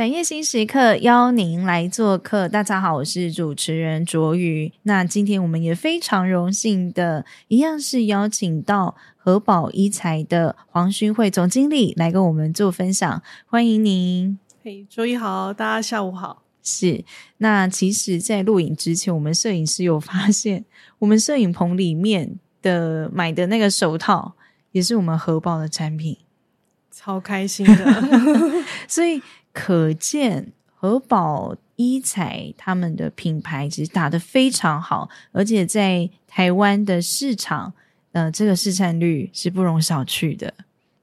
产业新时刻邀您来做客，大家好，我是主持人卓瑜。那今天我们也非常荣幸的，一样是邀请到合宝医材的黄勋慧总经理来跟我们做分享，欢迎您。嘿，卓瑜好，大家下午好。是，那其实，在录影之前，我们摄影师有发现，我们摄影棚里面的买的那个手套，也是我们合宝的产品，超开心的，所以。可见和宝医彩他们的品牌其实打得非常好，而且在台湾的市场，呃，这个市占率是不容小觑的。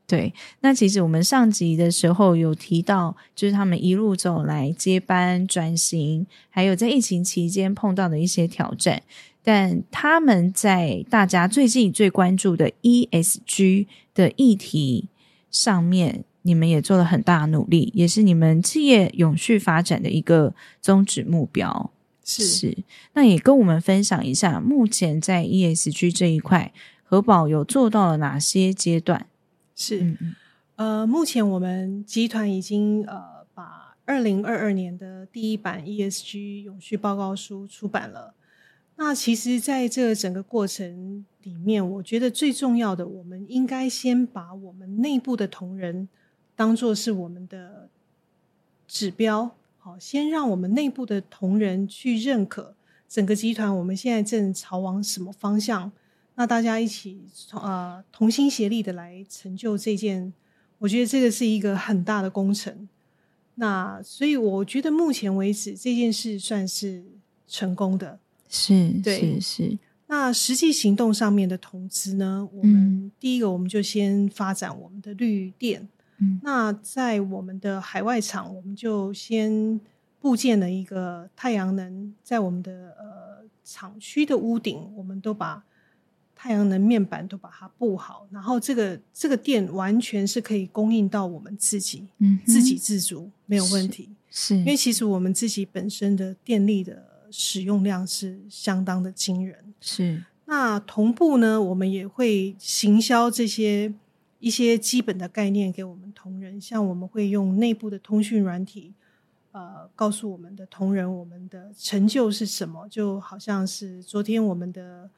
对，那其实我们上集的时候有提到，就是他们一路走来接班转型，还有在疫情期间碰到的一些挑战，但他们在大家最近最关注的 ESG 的议题上面。你们也做了很大的努力，也是你们企业永续发展的一个宗旨目标。是是，那也跟我们分享一下，目前在 ESG 这一块，合保有做到了哪些阶段？是，嗯、呃，目前我们集团已经呃把二零二二年的第一版 ESG 永续报告书出版了。那其实，在这整个过程里面，我觉得最重要的，我们应该先把我们内部的同仁。当做是我们的指标，好，先让我们内部的同仁去认可整个集团，我们现在正朝往什么方向？那大家一起呃同心协力的来成就这件，我觉得这个是一个很大的工程。那所以我觉得目前为止这件事算是成功的，是，对，是是。那实际行动上面的投资呢？我们第一个我们就先发展我们的绿电。嗯，那在我们的海外厂，我们就先布建了一个太阳能，在我们的呃厂区的屋顶，我们都把太阳能面板都把它布好，然后这个这个电完全是可以供应到我们自己，嗯，自给自足没有问题，是，是因为其实我们自己本身的电力的使用量是相当的惊人，是。那同步呢，我们也会行销这些。一些基本的概念给我们同仁，像我们会用内部的通讯软体，呃，告诉我们的同仁我们的成就是什么。就好像是昨天我们的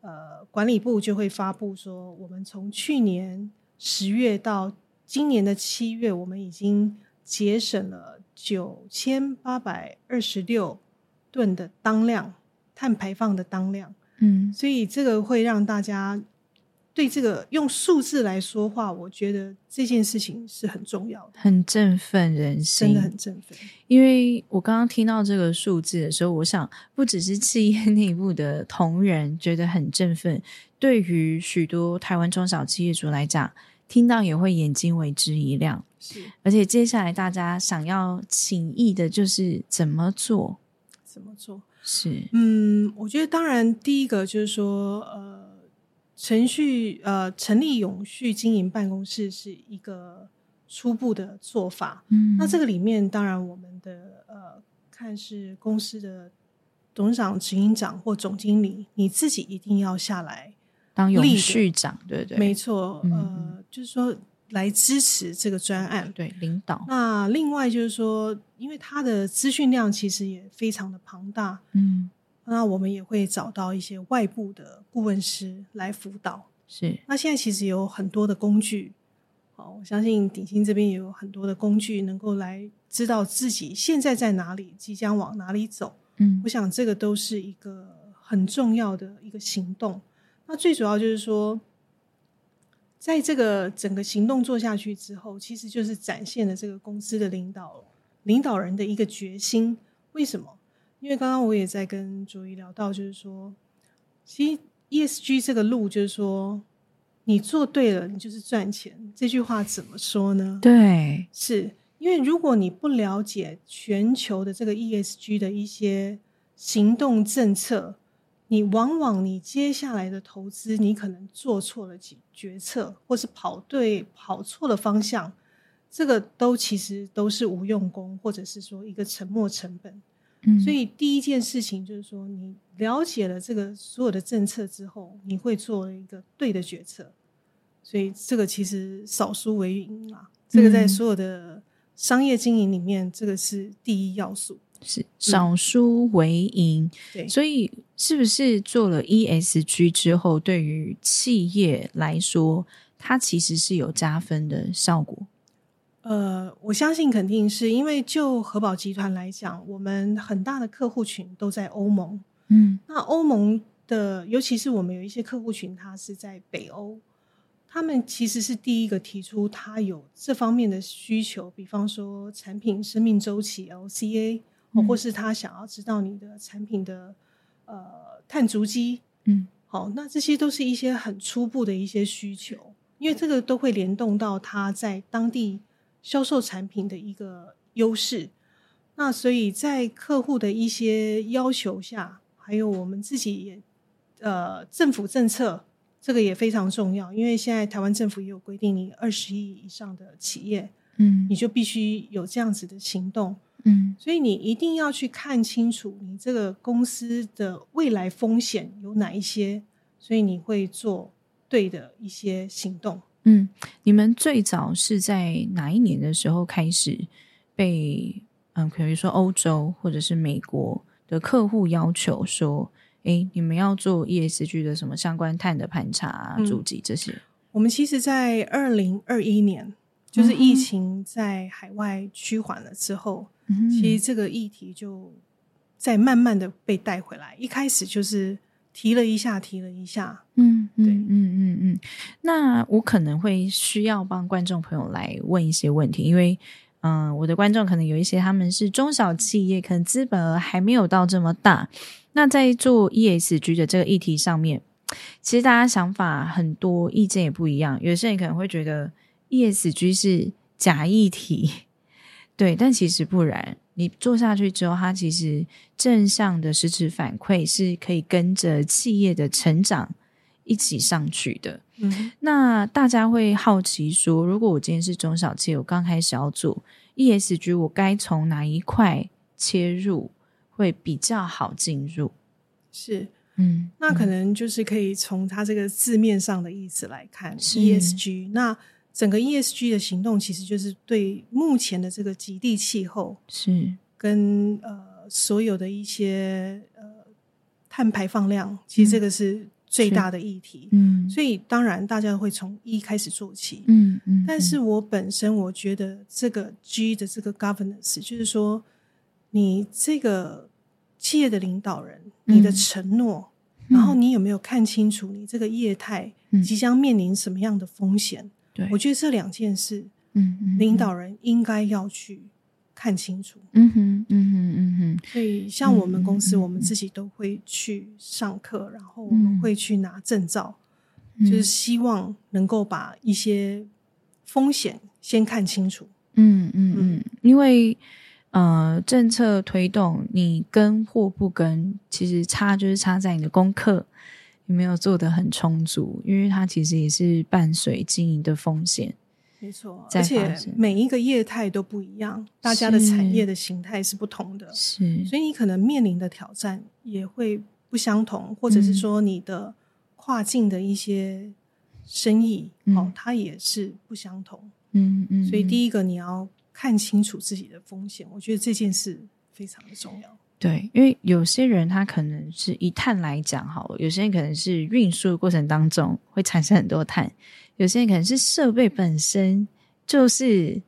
呃管理部就会发布说，我们从去年十月到今年的七月，我们已经节省了九千八百二十六吨的当量碳排放的当量。嗯，所以这个会让大家。对这个用数字来说话，我觉得这件事情是很重要的，很振奋人心，真的很振奋。因为我刚刚听到这个数字的时候，我想不只是企业内部的同仁觉得很振奋，对于许多台湾中小企业主来讲，听到也会眼睛为之一亮。是，而且接下来大家想要请意的就是怎么做？怎么做？是，嗯，我觉得当然第一个就是说，呃。程序呃，成立永续经营办公室是一个初步的做法。嗯，那这个里面当然我们的呃，看是公司的董事长、执行长或总经理，你自己一定要下来当永续长，对对，没错。嗯、呃，就是说来支持这个专案，对领导。那另外就是说，因为他的资讯量其实也非常的庞大，嗯。那我们也会找到一些外部的顾问师来辅导。是，那现在其实有很多的工具，哦，我相信鼎新这边也有很多的工具，能够来知道自己现在在哪里，即将往哪里走。嗯，我想这个都是一个很重要的一个行动。那最主要就是说，在这个整个行动做下去之后，其实就是展现了这个公司的领导领导人的一个决心。为什么？因为刚刚我也在跟卓一聊到，就是说，其实 ESG 这个路，就是说，你做对了，你就是赚钱。这句话怎么说呢？对，是因为如果你不了解全球的这个 ESG 的一些行动政策，你往往你接下来的投资，你可能做错了决决策，或是跑对跑错了方向，这个都其实都是无用功，或者是说一个沉没成本。所以第一件事情就是说，你了解了这个所有的政策之后，你会做一个对的决策。所以这个其实少输为赢啊，这个在所有的商业经营里面，这个是第一要素，是少输为赢。对，所以是不是做了 ESG 之后，对于企业来说，它其实是有加分的效果？呃，我相信肯定是因为就核保集团来讲，我们很大的客户群都在欧盟。嗯，那欧盟的，尤其是我们有一些客户群，他是在北欧。他们其实是第一个提出他有这方面的需求，比方说产品生命周期 LCA，嗯，或是他想要知道你的产品的呃碳足迹，嗯，好，那这些都是一些很初步的一些需求，因为这个都会联动到他在当地销售产品的一个优势。那所以在客户的一些要求下，还有我们自己也呃政府政策。这个也非常重要，因为现在台湾政府也有规定，你二十亿以上的企业，嗯，你就必须有这样子的行动，嗯，所以你一定要去看清楚你这个公司的未来风险有哪一些，所以你会做对的一些行动。嗯，你们最早是在哪一年的时候开始被嗯，比如说欧洲或者是美国的客户要求说？哎，你们要做 ESG 的什么相关碳的盘查、啊、注、嗯、记这些？我们其实，在二零二一年，就是疫情在海外趋缓了之后，嗯、其实这个议题就在慢慢的被带回来。一开始就是提了一下，提了一下。嗯，对，嗯嗯嗯。那我可能会需要帮观众朋友来问一些问题，因为嗯、呃，我的观众可能有一些他们是中小企业，可能资本额还没有到这么大。那在做 ESG 的这个议题上面，其实大家想法很多，意见也不一样。有些人可能会觉得 ESG 是假议题，对，但其实不然。你做下去之后，它其实正向的实质反馈是可以跟着企业的成长一起上去的。嗯，那大家会好奇说，如果我今天是中小企业，我刚开始要做 ESG，我该从哪一块切入？会比较好进入，是，嗯，那可能就是可以从它这个字面上的意思来看，ESG。那整个 ESG 的行动，其实就是对目前的这个极地气候是跟呃所有的一些呃碳排放量，其实这个是最大的议题。嗯，所以当然大家会从 E 开始做起，嗯嗯。但是我本身我觉得这个 G 的这个 governance，就是说。你这个企业的领导人，你的承诺，嗯、然后你有没有看清楚你这个业态即将面临什么样的风险？嗯、对，我觉得这两件事，嗯，嗯领导人应该要去看清楚。嗯哼，嗯哼，嗯哼。所以，像我们公司，我们自己都会去上课，然后我们会去拿证照，嗯、就是希望能够把一些风险先看清楚。嗯嗯嗯，因为。呃，政策推动你跟或不跟，其实差就是差在你的功课有没有做得很充足，因为它其实也是伴随经营的风险。没错，而且每一个业态都不一样，大家的产业的形态是不同的，是，所以你可能面临的挑战也会不相同，或者是说你的跨境的一些生意，嗯、哦，它也是不相同。嗯嗯，所以第一个你要。看清楚自己的风险，我觉得这件事非常的重要。对，因为有些人他可能是以碳来讲好了，有些人可能是运输的过程当中会产生很多碳，有些人可能是设备本身就是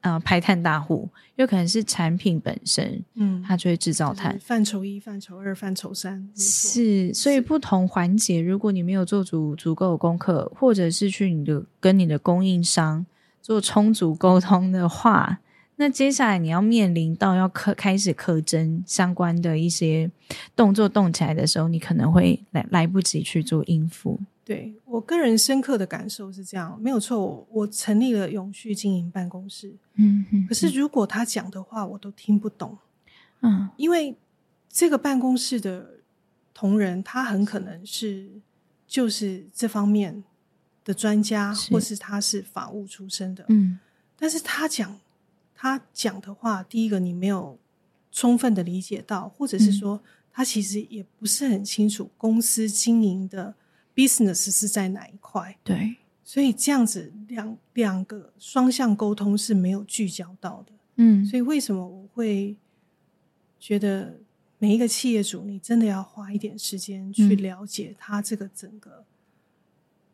呃排碳大户，有可能是产品本身，嗯，它就会制造碳。范畴一、范畴二、范畴三，是，所以不同环节，如果你没有做足足够的功课，或者是去你的跟你的供应商。做充足沟通的话，那接下来你要面临到要刻开始刻针相关的一些动作动起来的时候，你可能会来来不及去做应付。对，我个人深刻的感受是这样，没有错。我，我成立了永续经营办公室，嗯哼，可是如果他讲的话我都听不懂，嗯，因为这个办公室的同仁他很可能是就是这方面。的专家，或是他是法务出身的，嗯，但是他讲他讲的话，第一个你没有充分的理解到，或者是说他其实也不是很清楚公司经营的 business 是在哪一块，对，所以这样子两两个双向沟通是没有聚焦到的。嗯，所以为什么我会觉得每一个企业主，你真的要花一点时间去了解他这个整个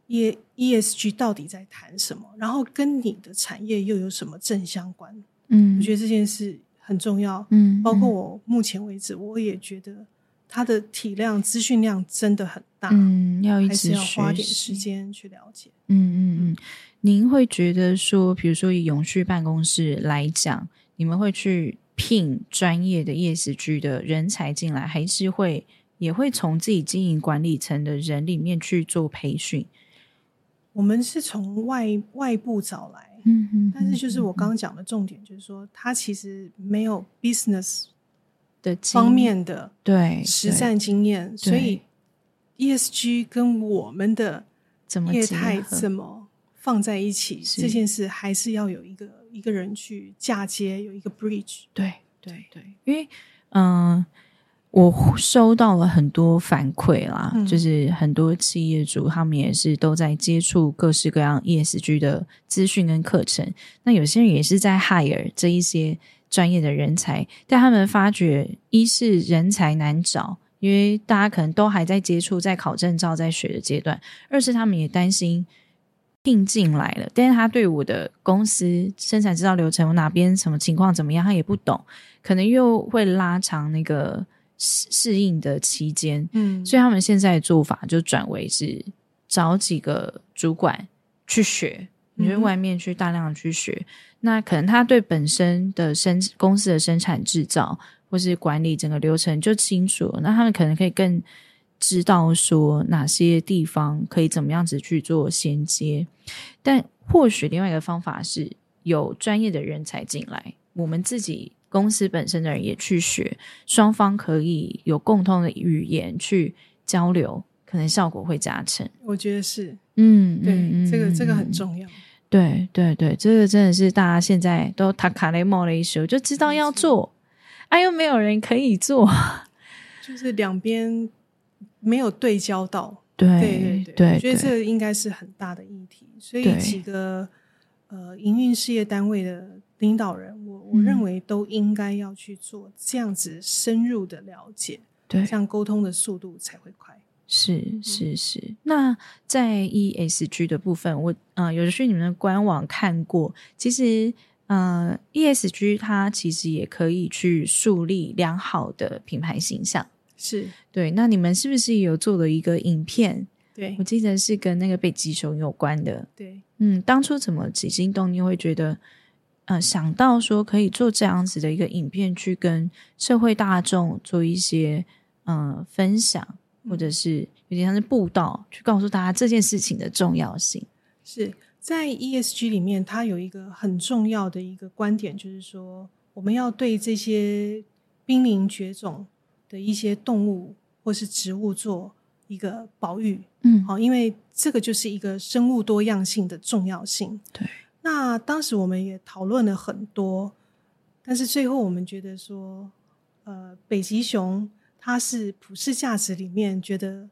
E ESG 到底在谈什么，然后跟你的产业又有什么正相关？嗯，我觉得这件事很重要。嗯，包括我目前为止，我也觉得它的体量、资讯量真的很大。嗯，要一直要花点时间去了解。嗯嗯嗯，您会觉得说，比如说以永续办公室来讲，你们会去聘专业的 ESG 的人才进来，还是会也会从自己经营管理层的人里面去做培训？我们是从外外部找来。嗯嗯，但是就是我刚刚讲的重点，就是说他其实没有 business 的方面的对实战经验，所以 ESG 跟我们的怎么业态怎么放在一起，这件事还是要有一个一个人去嫁接，有一个 bridge。对对对，因为嗯。呃我收到了很多反馈啦，嗯、就是很多企业主他们也是都在接触各式各样 ESG 的资讯跟课程。那有些人也是在 hire 这一些专业的人才，但他们发觉一是人才难找，因为大家可能都还在接触、在考证照、在学的阶段；二是他们也担心聘进来了，但是他对我的公司生产制造流程我哪边什么情况怎么样，他也不懂，可能又会拉长那个。适应的期间，嗯，所以他们现在的做法就转为是找几个主管去学，你去外面去大量的去学，嗯、那可能他对本身的生公司的生产制造或是管理整个流程就清楚了，那他们可能可以更知道说哪些地方可以怎么样子去做衔接，但或许另外一个方法是有专业的人才进来，我们自己。公司本身的人也去学，双方可以有共同的语言去交流，可能效果会加成。我觉得是，嗯，对，嗯、这个这个很重要。对对对，这个真的是大家现在都塔卡雷莫的一时就知道要做，哎、啊，又没有人可以做，就是两边没有对焦到。对对对对，对我觉得这个应该是很大的议题。所以几个呃营运事业单位的。领导人，我我认为都应该要去做这样子深入的了解，对，这样沟通的速度才会快。是是是。那在 ESG 的部分，我呃有去你们的官网看过，其实呃 ESG 它其实也可以去树立良好的品牌形象。是对。那你们是不是有做了一个影片？对，我记得是跟那个北极熊有关的。对，嗯，当初怎么起心动念会觉得？呃，想到说可以做这样子的一个影片，去跟社会大众做一些呃分享，或者是有点像是布道，去告诉大家这件事情的重要性。是在 ESG 里面，它有一个很重要的一个观点，就是说我们要对这些濒临绝种的一些动物或是植物做一个保育。嗯，好，因为这个就是一个生物多样性的重要性。对。那当时我们也讨论了很多，但是最后我们觉得说，呃，北极熊它是普世价值里面觉得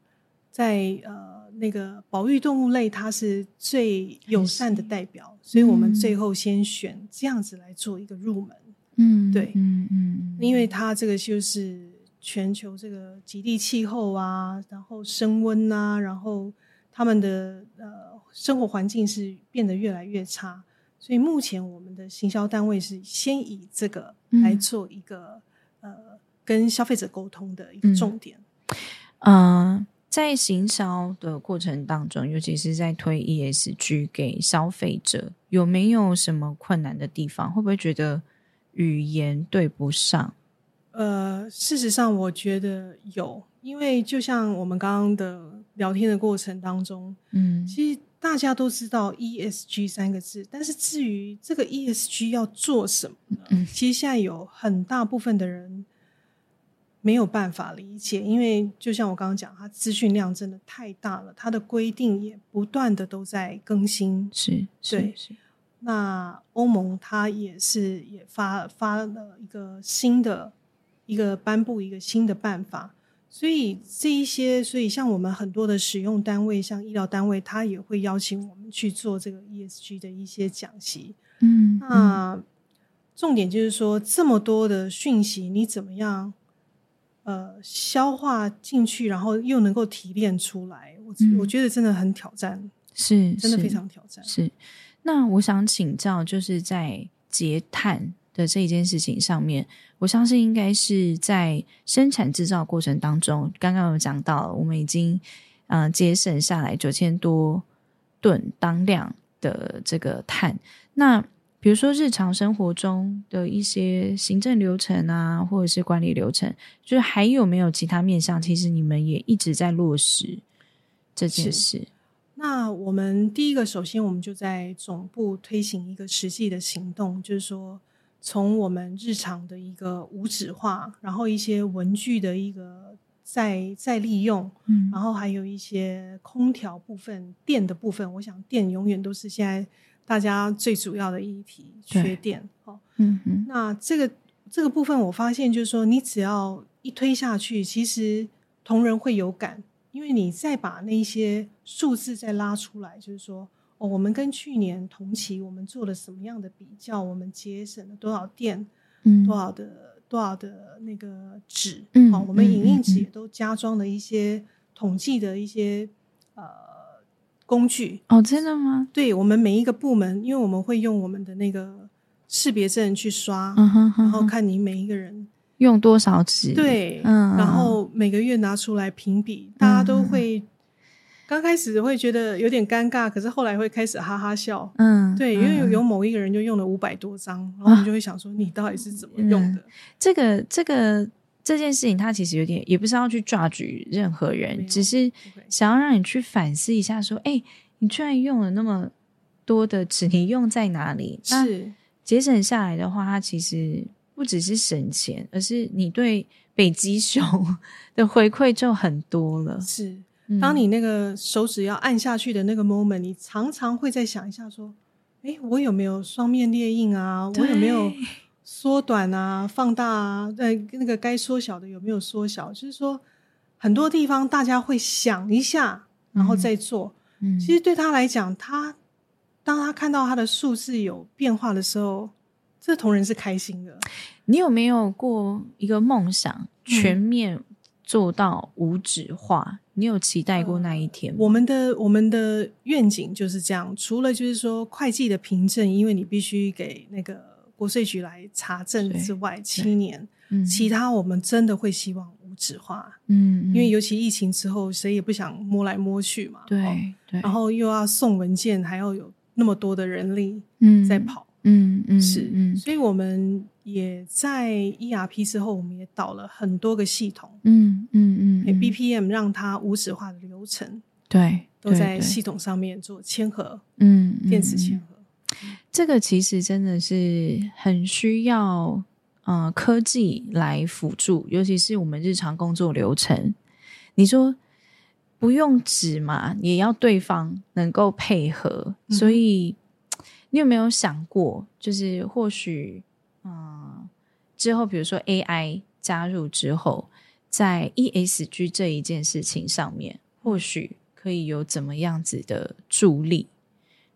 在呃那个保育动物类它是最友善的代表，所以我们最后先选这样子来做一个入门。嗯，对，嗯嗯，因为它这个就是全球这个极地气候啊，然后升温啊，然后他们的呃。生活环境是变得越来越差，所以目前我们的行销单位是先以这个来做一个、嗯、呃跟消费者沟通的一个重点。嗯、呃，在行销的过程当中，尤其是在推 ESG 给消费者，有没有什么困难的地方？会不会觉得语言对不上？呃，事实上我觉得有，因为就像我们刚刚的聊天的过程当中，嗯，其实。大家都知道 ESG 三个字，但是至于这个 ESG 要做什么呢？嗯，其实现在有很大部分的人没有办法理解，因为就像我刚刚讲，它资讯量真的太大了，它的规定也不断的都在更新。是，对。是，是。那欧盟它也是也发发了一个新的一个颁布一个新的办法，所以这一些，所以像我们很多的使用单位，像医疗单位，他也会邀请我们去做这个 ESG 的一些讲习。嗯，那重点就是说，这么多的讯息，你怎么样呃消化进去，然后又能够提炼出来？我、嗯、我觉得真的很挑战，是真的非常挑战。是。那我想请教，就是在节碳的这一件事情上面，我相信应该是在生产制造过程当中，刚刚有讲到，我们已经嗯、呃、节省下来九千多吨当量的这个碳。那比如说日常生活中的一些行政流程啊，或者是管理流程，就是还有没有其他面向？其实你们也一直在落实这件事。那我们第一个，首先我们就在总部推行一个实际的行动，就是说，从我们日常的一个无纸化，然后一些文具的一个再再利用，嗯，然后还有一些空调部分、电的部分，我想电永远都是现在大家最主要的议题，缺电，哦，嗯嗯。那这个这个部分，我发现就是说，你只要一推下去，其实同仁会有感。因为你再把那些数字再拉出来，就是说，哦，我们跟去年同期我们做了什么样的比较？我们节省了多少电？嗯，多少的多少的那个纸？嗯，好，我们影印纸也都加装了一些统计的一些呃工具。哦，真的吗？对，我们每一个部门，因为我们会用我们的那个识别证去刷，嗯哼，然后看你每一个人。用多少纸？对，嗯，然后每个月拿出来评比，大家都会刚开始会觉得有点尴尬，可是后来会开始哈哈笑，嗯，对，因为有某一个人就用了五百多张，然后我们就会想说，你到底是怎么用的？这个这个这件事情，它其实有点，也不是要去抓举任何人，只是想要让你去反思一下，说，哎，你居然用了那么多的纸，你用在哪里？是节省下来的话，它其实。不只是省钱，而是你对北极熊的回馈就很多了。是，当你那个手指要按下去的那个 moment，你常常会再想一下，说：“哎，我有没有双面裂印啊？我有没有缩短啊、放大啊？呃，那个该缩小的有没有缩小？”就是说，很多地方大家会想一下，然后再做。嗯，其实对他来讲，他当他看到他的数字有变化的时候。这同仁是开心的。你有没有过一个梦想，全面做到无纸化？嗯、你有期待过那一天吗？我们的我们的愿景就是这样。除了就是说会计的凭证，因为你必须给那个国税局来查证之外，七年，嗯、其他我们真的会希望无纸化。嗯，因为尤其疫情之后，谁也不想摸来摸去嘛。对对，然后又要送文件，还要有那么多的人力嗯在跑。嗯嗯嗯，是嗯，所以我们也在 ERP 之后，我们也导了很多个系统，嗯嗯嗯，BPM 让它无纸化的流程，对，都在系统上面做签合，嗯，电子签核，这个其实真的是很需要呃科技来辅助，尤其是我们日常工作流程，你说不用纸嘛，也要对方能够配合，所以。你有没有想过，就是或许，嗯，之后比如说 AI 加入之后，在 ESG 这一件事情上面，或许可以有怎么样子的助力？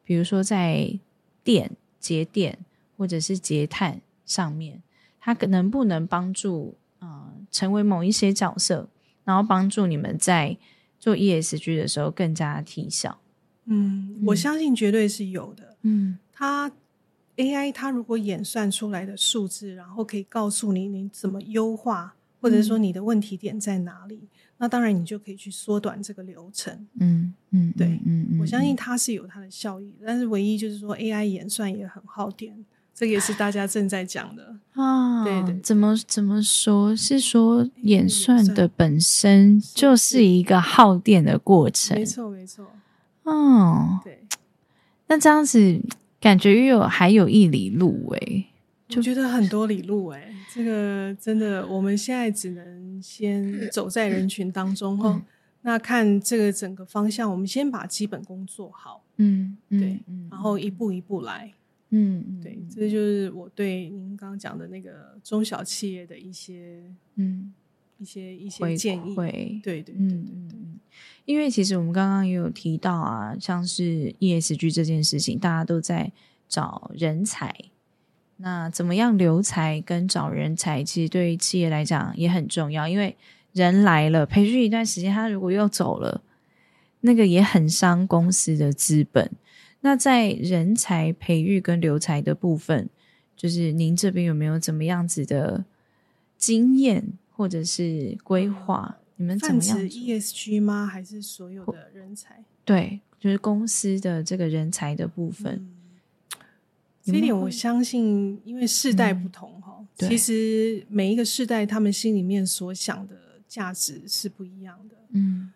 比如说在电节电或者是节碳上面，它能不能帮助，嗯，成为某一些角色，然后帮助你们在做 ESG 的时候更加提效？嗯，我相信绝对是有的。嗯。它 AI 它如果演算出来的数字，然后可以告诉你你怎么优化，或者说你的问题点在哪里，嗯、那当然你就可以去缩短这个流程。嗯嗯，对，嗯嗯，我相信它是有它的效益，但是唯一就是说 AI 演算也很耗电，这个也是大家正在讲的啊。对对，怎么怎么说？是说演算的本身就是一个耗电的过程。没错没错。哦，对，那这样子。感觉又有还有一里路哎、欸，就觉得很多里路哎、欸，这个真的，我们现在只能先走在人群当中。哈。嗯、那看这个整个方向，我们先把基本功做好，嗯，对，嗯、然后一步一步来，嗯，对，这就是我对您刚刚讲的那个中小企业的一些嗯。一些一些建议。对，对对，对对嗯。因为其实我们刚刚也有提到啊，像是 ESG 这件事情，大家都在找人才。那怎么样留才跟找人才，其实对于企业来讲也很重要。因为人来了，培训一段时间，他如果又走了，那个也很伤公司的资本。那在人才培育跟留才的部分，就是您这边有没有怎么样子的经验或者是规划？嗯、你们怎么样？ESG 吗？还是所有的人才？对，就是公司的这个人才的部分。这一点我相信，因为世代不同哈、嗯，其实每一个世代他们心里面所想的价值是不一样的。嗯。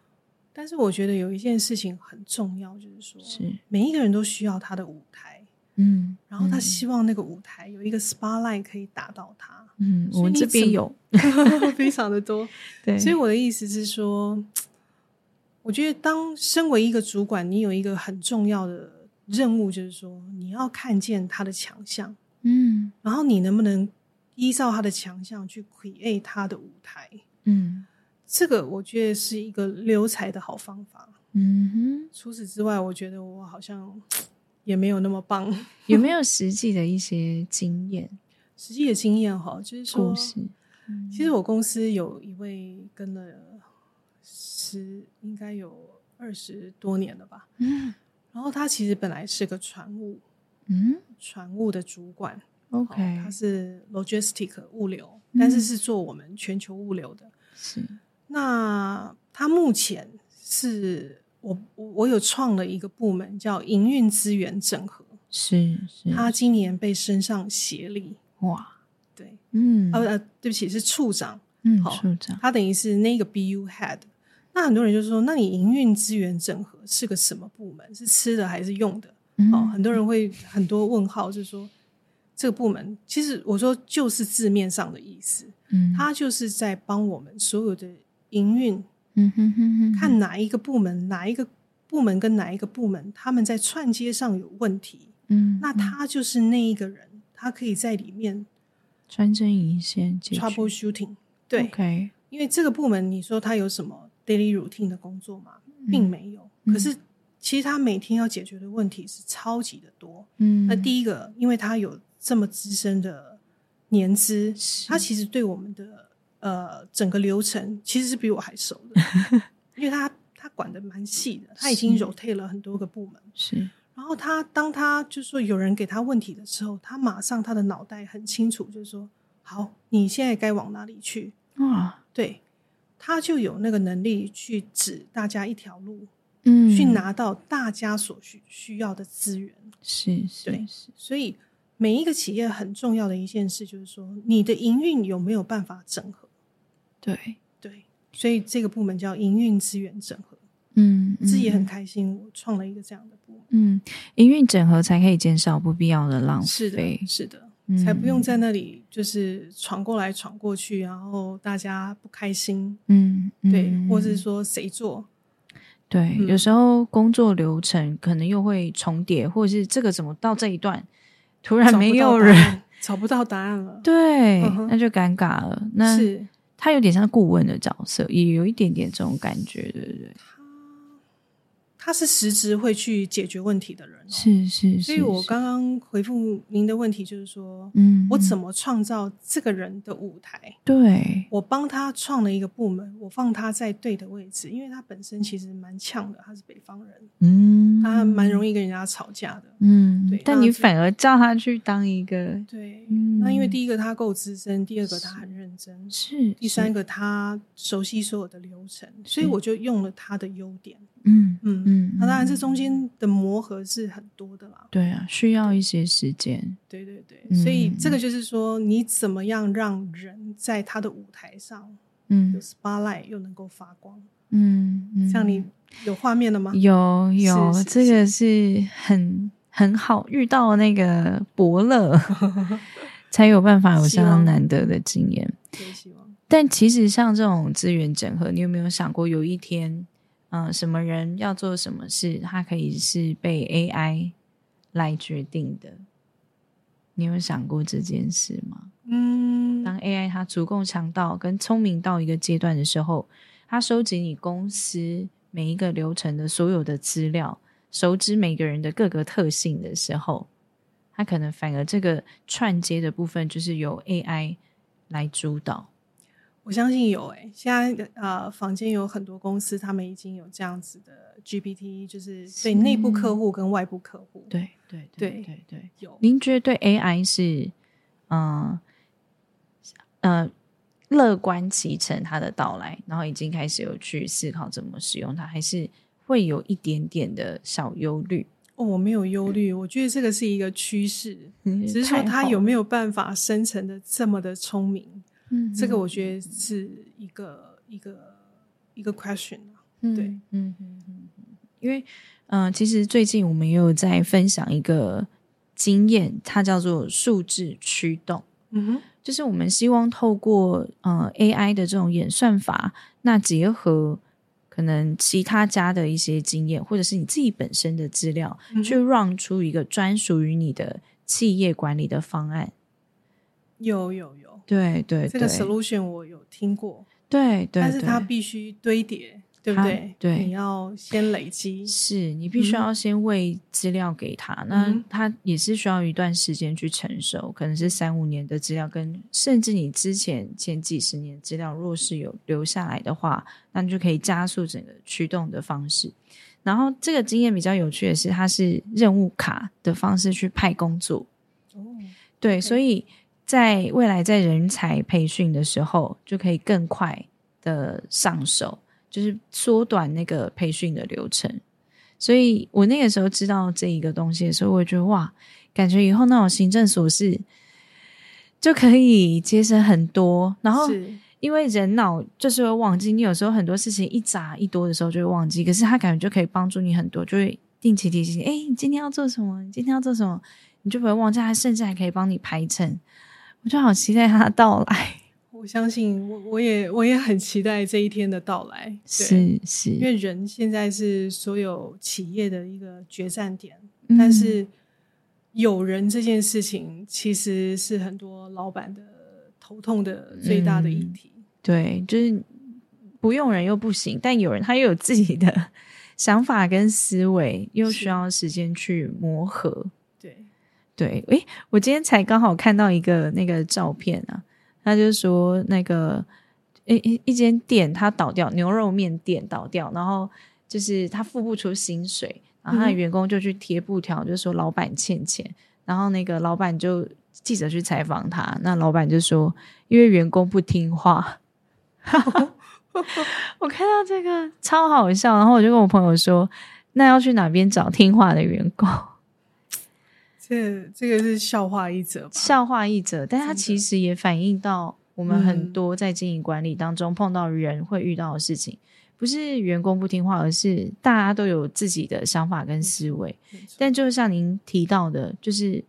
但是我觉得有一件事情很重要，就是说，是每一个人都需要他的舞台，嗯，然后他希望那个舞台有一个 spotlight 可以打到他，嗯，我们这边有 非常的多，对，所以我的意思是说，我觉得当身为一个主管，你有一个很重要的任务，就是说你要看见他的强项，嗯，然后你能不能依照他的强项去 create 他的舞台，嗯。这个我觉得是一个留才的好方法。嗯哼。除此之外，我觉得我好像也没有那么棒。有没有实际的一些经验？实际的经验哈，就是说，嗯、其实我公司有一位跟了十，应该有二十多年了吧。嗯。然后他其实本来是个船务，嗯，船务的主管。OK。他是 logistic 物流，嗯，但是是做我们全球物流的。是。那他目前是我我有创了一个部门叫营运资源整合，是是。他今年被升上协力，哇，对，嗯，呃呃，对不起，是处长，嗯，处长，他等于是那个 BU head。那很多人就说，那你营运资源整合是个什么部门？是吃的还是用的？嗯，哦，很多人会很多问号，就是说这个部门其实我说就是字面上的意思，嗯，他就是在帮我们所有的。营运，嗯哼哼哼，看哪一个部门，哪一个部门跟哪一个部门，他们在串接上有问题，嗯，那他就是那一个人，他可以在里面穿针引线，trouble shooting，对，OK，因为这个部门，你说他有什么 daily routine 的工作吗？并没有，嗯，可是其实他每天要解决的问题是超级的多，嗯，那第一个，因为他有这么资深的年资，他其实对我们的。呃，整个流程其实是比我还熟的，因为他他管的蛮细的，他已经 rotate 了很多个部门。是，然后他当他就是说有人给他问题的时候，他马上他的脑袋很清楚，就是说，好，你现在该往哪里去？啊，对，他就有那个能力去指大家一条路，嗯，去拿到大家所需需要的资源。是，是，对，是，所以每一个企业很重要的一件事就是说，你的营运有没有办法整合？对对，所以这个部门叫营运资源整合。嗯，自己也很开心，我创了一个这样的部门。嗯，营运整合才可以减少不必要的浪费。是的，是的，嗯，才不用在那里就是闯过来闯过去，然后大家不开心。嗯，对，或者是说谁做？对，嗯，有时候工作流程可能又会重叠，或者是这个怎么到这一段突然没有人找不到答案了？对，嗯，那就尴尬了。那是。他有点像顾问的角色，也有一点点这种感觉，对不对？他是实质会去解决问题的人，是是，是。所以我刚刚回复您的问题就是说，嗯，我怎么创造这个人的舞台？对，我帮他创了一个部门，我放他在对的位置，因为他本身其实蛮呛的，他是北方人，嗯，他蛮容易跟人家吵架的，嗯，对。但你反而叫他去当一个，对，嗯，那因为第一个他够资深，第二个他很认真，是，第三个他熟悉所有的流程，所以我就用了他的优点。嗯嗯嗯，那当然，这中间的磨合是很多的啦。对啊，需要一些时间。对对对，嗯，所以这个就是说，你怎么样让人在他的舞台上，嗯，有 spotlight 又能够发光。嗯，嗯，像你有画面了吗？有有，这个是很很好遇到那个伯乐，才有办法有相当难得的经验。希望。但其实像这种资源整合，你有没有想过有一天？嗯，什么人要做什么事，他可以是被 AI 来决定的。你有想过这件事吗？嗯，当 AI 它足够强到跟聪明到一个阶段的时候，它收集你公司每一个流程的所有的资料，熟知每个人的各个特性的时候，它可能反而这个串接的部分就是由 AI 来主导。我相信有诶、欸，现在呃，房间有很多公司，他们已经有这样子的 GPT，就是对内部客户跟外部客户。对对对对对，对，有。您觉得对 AI 是嗯呃乐观其成它的到来，然后已经开始有去思考怎么使用它，还是会有一点点的小忧虑？哦，我没有忧虑，我觉得这个是一个趋势，只是说它有没有办法生成的这么的聪明。嗯，这个我觉得是一个一个一个 question 嗯，对，嗯嗯嗯，因为嗯、呃，其实最近我们也有在分享一个经验，它叫做数字驱动。嗯哼，就是我们希望透过呃 AI 的这种演算法，那结合可能其他家的一些经验，或者是你自己本身的资料，嗯、去 run 出一个专属于你的企业管理的方案。有有有。对对，对，这个 solution 我有听过，对对，但是它必须堆叠，对不对？对，你要先累积，是你必须要先喂资料给他，嗯，那他也是需要一段时间去成熟，可能是三五年的资料，跟甚至你之前前几十年资料，若是有留下来的话，那你就可以加速整个驱动的方式。然后这个经验比较有趣的是，它是任务卡的方式去派工作，哦，对，所以。在未来，在人才培训的时候，就可以更快的上手，就是缩短那个培训的流程。所以我那个时候知道这一个东西的时候，我觉得哇，感觉以后那种行政琐事就可以节省很多。然后，因为人脑就是会忘记，你有时候很多事情一杂一多的时候就会忘记，可是他感觉就可以帮助你很多，就会定期提醒你：哎，你今天要做什么？你今天要做什么？你就不会忘记，他甚至还可以帮你排程。我就好期待他的到来。我相信我，我也我也很期待这一天的到来。是是，因为人现在是所有企业的一个决战点，嗯，但是有人这件事情其实是很多老板的头痛的最大的议题。嗯，对，就是不用人又不行，但有人他又有自己的 想法跟思维，又需要时间去磨合。对，诶，我今天才刚好看到一个那个照片啊，他就说那个一一一间店他倒掉，牛肉面店倒掉，然后就是他付不出薪水，然后他的员工就去贴布条，就说老板欠钱，然后那个老板就记者去采访他，那老板就说因为员工不听话，我看到这个超好笑，然后我就跟我朋友说，那要去哪边找听话的员工？这这个是笑话一则吧，笑话一则，但它其实也反映到我们很多在经营管理当中碰到人会遇到的事情，不是员工不听话，而是大家都有自己的想法跟思维。但就像您提到的，就是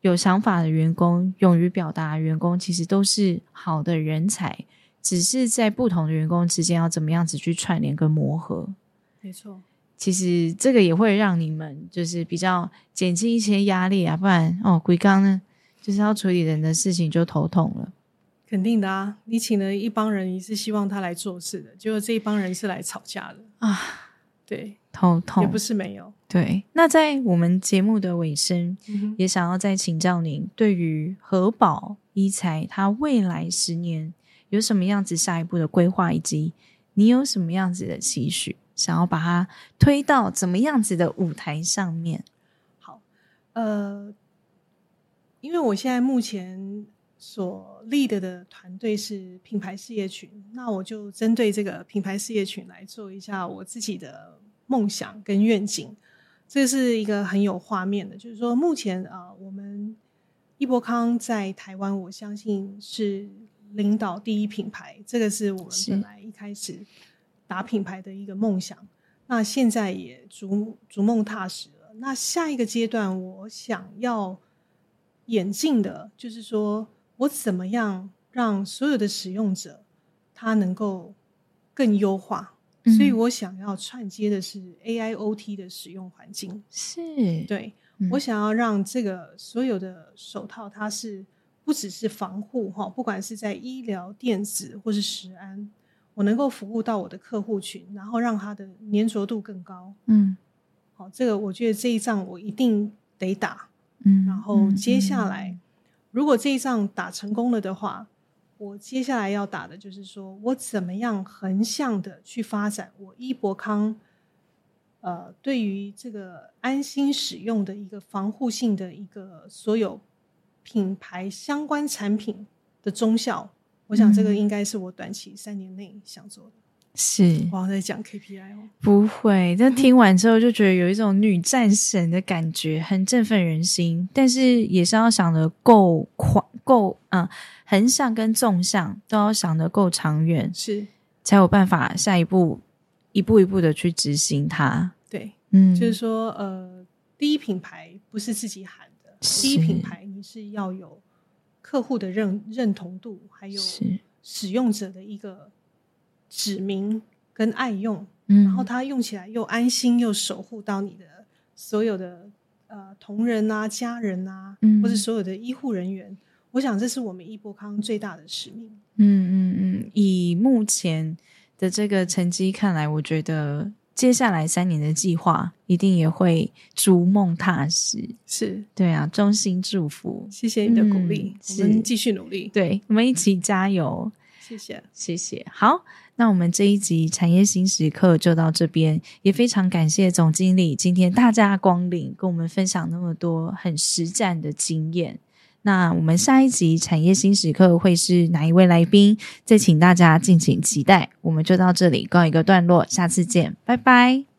有想法的员工、勇于表达的员工，其实都是好的人才，只是在不同的员工之间要怎么样子去串联跟磨合。没错。其实这个也会让你们就是比较减轻一些压力啊，不然哦，鬼刚呢就是要处理人的事情就头痛了。肯定的啊，你请了一帮人，你是希望他来做事的，结果这一帮人是来吵架的啊。对，头痛也不是没有。对，那在我们节目的尾声，嗯、也想要再请教您，对于荷宝医材，它未来十年有什么样子下一步的规划，以及你有什么样子的期许？想要把它推到怎么样子的舞台上面？好，呃，因为我现在目前所 lead 的团队是品牌事业群，那我就针对这个品牌事业群来做一下我自己的梦想跟愿景。这是一个很有画面的，就是说目前啊、呃，我们易博康在台湾，我相信是领导第一品牌，这个是我们本来一开始。打品牌的一个梦想，那现在也逐逐梦踏实了。那下一个阶段，我想要演进的，就是说我怎么样让所有的使用者他能够更优化。嗯。所以我想要串接的是 AIoT 的使用环境。是，对，我想要让这个所有的手套，它是不不只是防护哈，不管是在医疗、电子或是食安，我能够服务到我的客户群，然后让他的粘着度更高。嗯，好，这个我觉得这一仗我一定得打。嗯，然后接下来，如果这一仗打成功了的话，我接下来要打的就是说我怎么样横向的去发展我医博康。呃，对于这个安心使用的一个防护性的一个所有品牌相关产品的中效，我想这个应该是我短期三年内想做的。是，我要在讲 KPI 哦，不会。但 听完之后就觉得有一种女战神的感觉，很振奋人心。但是也是要想得够宽，够嗯，横向跟纵向都要想得够长远，是才有办法下一步。一步一步的去执行它，对，嗯，就是说，呃，第一品牌不是自己喊的，第一品牌你是要有客户的认认同度，还有使用者的一个指名跟爱用，嗯，然后他用起来又安心，又守护到你的所有的呃同仁啊、家人啊，嗯，或者所有的医护人员，我想这是我们易博康最大的使命。嗯嗯嗯，以目前。的这个成绩看来，我觉得接下来三年的计划一定也会逐梦踏实。是，对啊，衷心祝福，谢谢你的鼓励，嗯、我们继续努力，对，我们一起加油。谢谢，谢谢。好，那我们这一集产业新时刻就到这边，也非常感谢总经理今天大驾光临，跟我们分享那么多很实战的经验。那我们下一集产业新时刻会是哪一位来宾？再请大家敬请期待。我们就到这里告一个段落，下次见，拜拜。